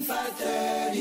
This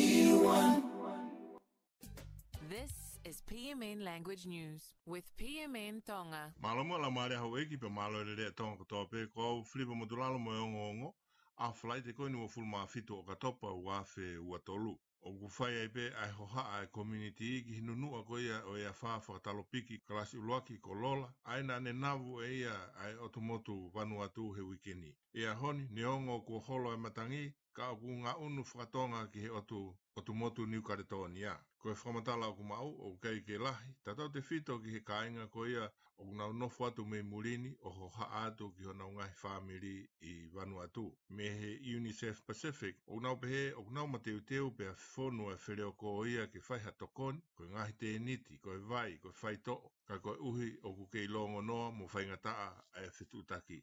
is PMN Language News with PMN Tonga. Malama la mare ho eki pe malo le tonga ko tope ko au flipa modulalo mo yongo e ongo a flight e koinu o fulma fito o katopa o afe ua tolu. O kufai ai pe ai ho ha ai community ki hinunu a koia o ia faa whakatalo piki kalasi uluaki ko lola ai na ne navu e ia ai otumotu vanuatu he wikini. Ia honi ne ongo kua holo e matangi ka o kunga unu whakatonga ki he otu, otu motu New Caledonia. Ko e whamatala o kumau o kei ke lahi, tatau te whito ki he kāinga ko ia o kuna unofu atu me murini o ho haatu ki hona ngahi whamiri i Vanuatu. Me he UNICEF Pacific, o kuna upehe o kuna umateu teu pe a whonu e whereo ko ia ki whaiha tokon, ko ngahi te niti, ko e vai, ko e whaito, ka ko e uhi o kukei longo noa mo whaingataa a e whetutaki.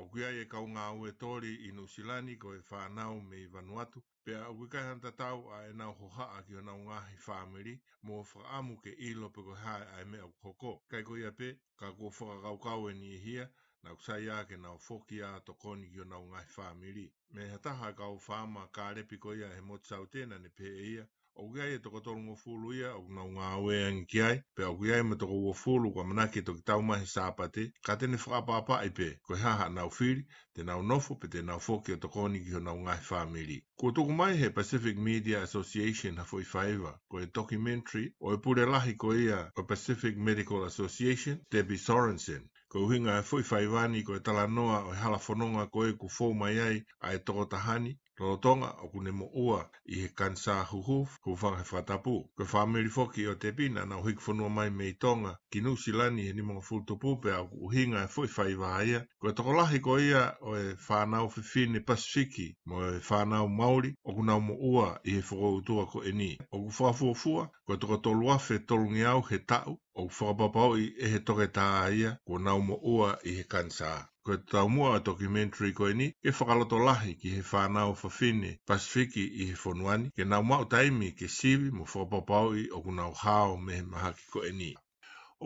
O kuia e kau ngā ue tōri i Nusilani ko e whānau me i Vanuatu, pe o kuikai han tatau a e nau hoha a ki o nau ngāhi whāmeri mō whaamu ke i lope ko hae a e mea o koko. Kai ko ia pe, ka ko whakakaukau e ni e hia, na kusai a ke nau whoki a to koni ki o nau ngāhi whāmeri. Me hataha kau whāma kā repi ko ia he motu sau tēna ne pe e ia, Au kia e toka tolu ngofulu ia, au na unga awe angi kiai, pe au kia e me toka uofulu kwa manake toki tau mahi sāpate, ka tene whakapapa i pe, ko he haha nau whiri, te nau nofo, pe te nau whoki toko ni ki hona unga whamiri. Ko toku mai he Pacific Media Association ha fwoi whaiva, ko e documentary, o e pure lahi ko ia o Pacific Medical Association, Debbie Sorensen, ko hinga e fui fai ko e tala noa o e hala whanonga ko e ku fōu mai ai a e toko tahani, Tono tonga o e e kune mo ua i he kansā huhu ku whanghe whatapu. Ko whamiri foki o te pina na huik whanua mai mei tonga ki nusi lani he nimonga fulltopu pe au ku hinga e fui fai wāia. Ko e toko lahi ko ia o e whanau whiwhine Pasifiki mo e whanau Māori o kuna mo ua i he whakau utua ko e ni. O ku whafua fua ko e toko toluafe tolungi au he tau o whapapau i e toke tā ia ko naumo ua i he kansa. Ko e taumua a documentary ko e ni, e whakaloto lahi ki he whanau whawhine Pasifiki i he whonuani, ke nau mau taimi ke siwi mo whapapau i o kunau hao me he mahaki ko e ni.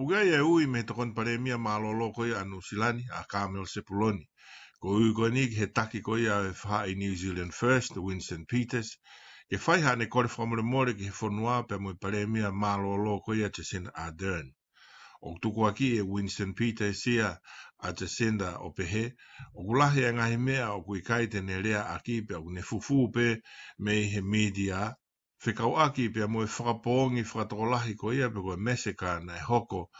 O gai e ui me tokon paremia mā lolo ko i anu silani a Kamil Sepuloni. Ko ui ko e ni ki he taki ko i a e whaha i New Zealand First, Winston Peters, e fai hane kore whamore more ki he whonua pe mui paremia e mā lo ko ia te sena a O tuku aki e Winston Peter e sia a te senda o pehe, o kulahi e ngahi mea o kui kai te ne rea aki pe o ne fufu pe me he media, whekau aki pe a mui whakapoongi whakatokolahi ko ia pe koe meseka na e hoko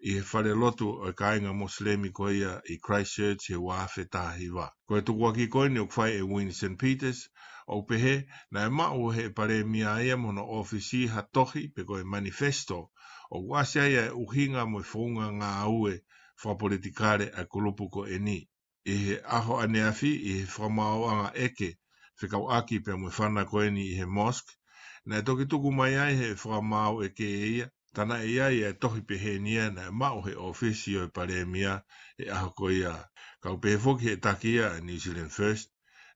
i he whare lotu o e kāinga moslemi ko ia i Christchurch he wāwhetahi wā. Koe tuku ki koe ni o kwhai e Winston Peters, au pehe na e mao he pare mia ia mo ofisi hatohi pe koe manifesto o wasea ia e uhinga mo e whaunga ngā aue whapolitikare a kulupuko e ni. I he aho ane afi i he whamaoanga eke whikau aki pe mo e ko koe ni i he mosk na toki tuku mai ai he whamao eke e ia Tana e ia ia e tohi pehe nia na e mao he ofisi o e pare mia e aho koe ia. Kau pehe fuki he takia a New Zealand First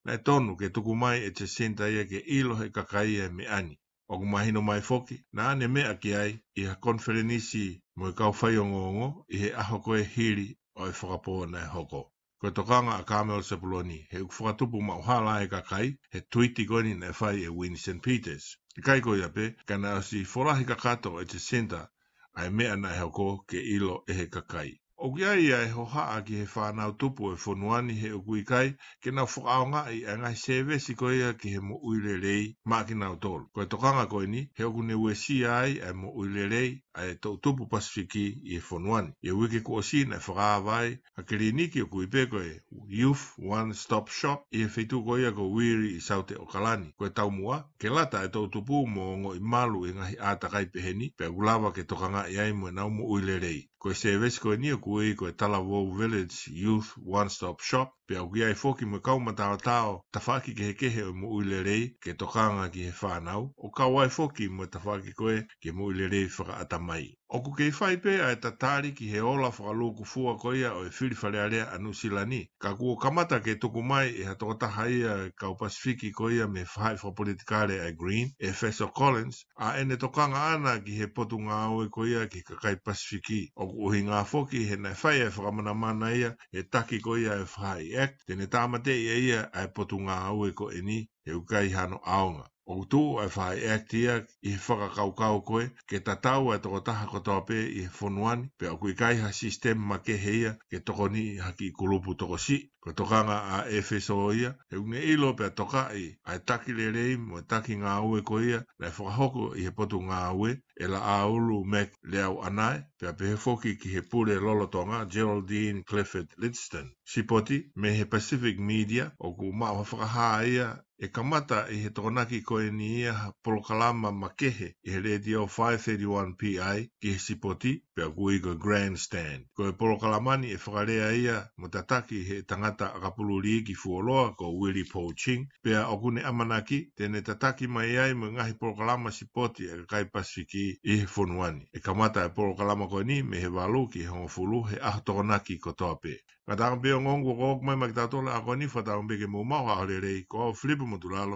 na e tonu ke tuku mai e te senta ia ke ilo he kakai e me ani. O kumahino mai foki, na ane me ki ai i ha konferenisi mo i kau whai ongo i he aho koe hiri o e whakapō na e hoko. Koe tokanga a Kamel Sepuloni, he uku whakatupu ma uhala e kakai, he tuiti goni na e whai e Winnie St. Peters. I kai koe ape, kana o si forahi kakato e te senta, ai me ana e hoko ke ilo e he kakai. O kia ia e hoha a ki he whānau tupu e whonuani he ukui kai, ke nau whakaonga i e ngai sewe si koe ia ki he mo uile rei, maa ki nau tolu. Koe tokanga koe ni, he okune ue si ai e mo uile ae tau tupu pasifiki i e fonuani. E wiki ko osi na whakaa vai, a kliniki o kui peko e Youth One Stop Shop e whetu ko ia ko wiri i saute o kalani. Koe tau mua, ke lata e tau tupu mo ngo i malu e ngahi ātakai peheni, pe gulawa ke tokanga i e ai mo e naumu uilerei. Koe se e vesko e nia kui koe tala Village Youth One Stop Shop, pe au giai foki mo kau matao tao, ta whaki ke hekehe o mo uile rei, ke tokanga ki he whanau, o kau ai foki mo ta whaki koe, ke mo uile rei whaka atamai. O ku kei fai pe a e tatari ki he ola whakalu ku fua koia o e whiriwhare alea anu silani. Ka kuo kamata ke toku mai e hatokata haia e kau pasifiki koia me whai whapolitikare a Green, e Feso Collins, a ene tokanga ana ki he potu ngā oe koia ki kakai pasifiki. O ku uhi ngā foki he nei fai e whakamana mana ia e taki koia e whai act, tene tamate e ia ia a e potu ngā oe ko eni he ukai hano aonga. O tō e whae e tia i he whakakaukau koe, ke ta tau e toko taha kotoa pē i he whonuani, pe o kui kaiha sistem ma ke heia, ke toko ni haki kulupu toko si, Ko tokanga a Efeso ia, e une ilo pe toka i, a taki le rei, mo taki ngā ue ko ia, na whakahoko i he potu ngā ue, e la aulu mek leau anai, pe a pehe foki ki he pule lolotonga Geraldine Clifford Lidston. Sipoti, me he Pacific Media, o ku mao whakaha ia, e kamata i he tokonaki ko e ni ia polokalama makehe i he radio 531 PI ki he sipoti pe a kuiga grandstand. Ko e polokalamani e whakarea ia mo tataki he tangata tangata rapulu li ki fuoloa ko Willy Paul Ching, pea okune amanaki tene tataki mai ai mo ngahi porokalama si e kai pasiki i he funuani. E kamata e programa ko ni me he walu ki he hongofulu he ahtokonaki ko toape. Ngatangpeo ngongu kokmai makitatola ako ni ma mumau ahorerei ko flip flipu mutulalo